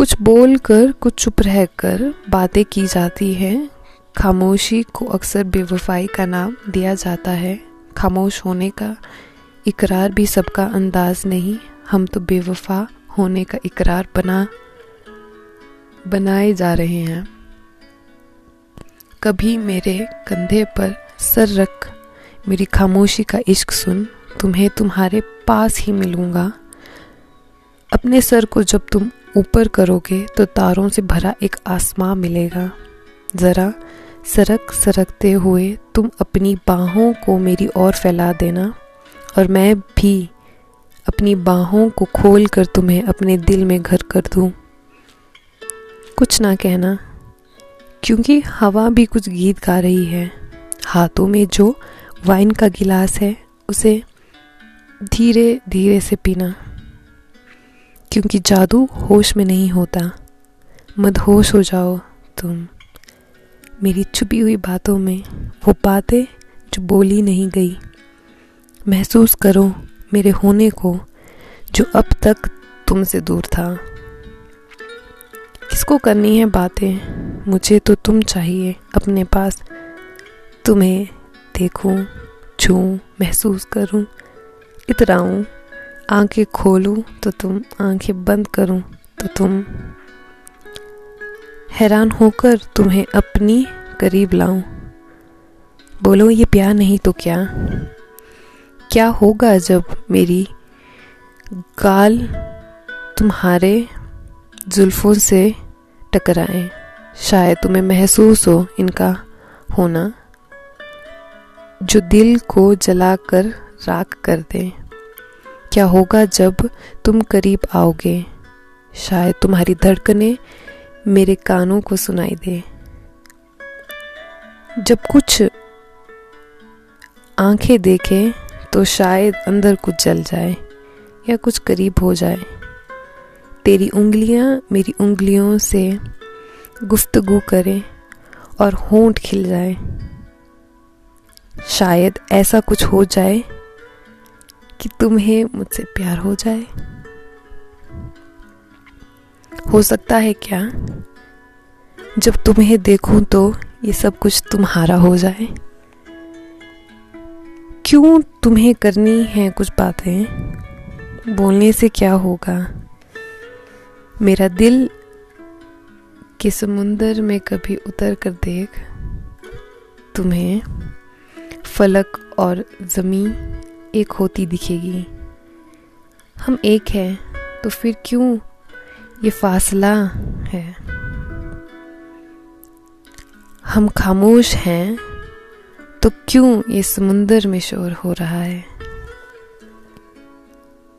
कुछ बोल कर कुछ चुप रह कर बातें की जाती हैं। खामोशी को अक्सर बेवफाई का नाम दिया जाता है। खामोश होने का इकरार भी सबका अंदाज नहीं। हम तो बेवफा होने का इकरार बना, बनाए जा रहे हैं। कभी मेरे कंधे पर सर रख, मेरी खामोशी का इश्क सुन, तुम्हें तुम्हारे पास ही मिलूँगा। अपने सर को जब तुम ऊपर करोगे तो तारों से भरा एक आसमां मिलेगा। ज़रा सरक सरकते हुए तुम अपनी बाहों को मेरी ओर फैला देना और मैं भी अपनी बाहों को खोल कर तुम्हें अपने दिल में घर कर दूँ। कुछ ना कहना, क्योंकि हवा भी कुछ गीत गा रही है। हाथों में जो वाइन का गिलास है, उसे धीरे धीरे से पीना। क्योंकि जादू होश में नहीं होता। मदहोश हो जाओ तुम। मेरी छुपी हुई बातों में वो बातें जो बोली नहीं गई। महसूस करो मेरे होने को, जो अब तक तुमसे दूर था। किसको करनी है बातें? मुझे तो तुम चाहिए। अपने पास तुम्हें देखूँ, छूं, महसूस करूँ, इतराऊं। आँखें खोलूं तो तुम आँखें बंद करूँ तो तुम हैरान होकर तुम्हें अपनी करीब लाऊं। बोलो, ये प्यार नहीं तो क्या? क्या होगा जब मेरी गाल तुम्हारे जुल्फों से टकराए? शायद तुम्हें महसूस हो इनका होना। जो दिल को जलाकर राख कर दे। क्या होगा जब तुम करीब आओगे? शायद तुम्हारी धड़कने मेरे कानों को सुनाई दे। जब कुछ आँखें देखें तो शायद अंदर कुछ जल जाए या कुछ करीब हो जाए। तेरी उंगलियाँ मेरी उंगलियों से गुफ्तगु करें और होंठ खिल जाए। शायद ऐसा कुछ हो जाए कि तुम्हें मुझसे प्यार हो जाए। हो सकता है क्या? जब तुम्हें देखूँ तो ये सब कुछ तुम्हारा हो जाए। क्यों तुम्हें करनी है कुछ बातें? बोलने से क्या होगा? मेरा दिल के समुंदर में कभी उतर कर देख। तुम्हें फलक और ज़मीन एक होती दिखेगी। हम एक हैं तो फिर क्यों ये फासला है? हम खामोश हैं तो क्यों ये समुंदर में शोर हो रहा है?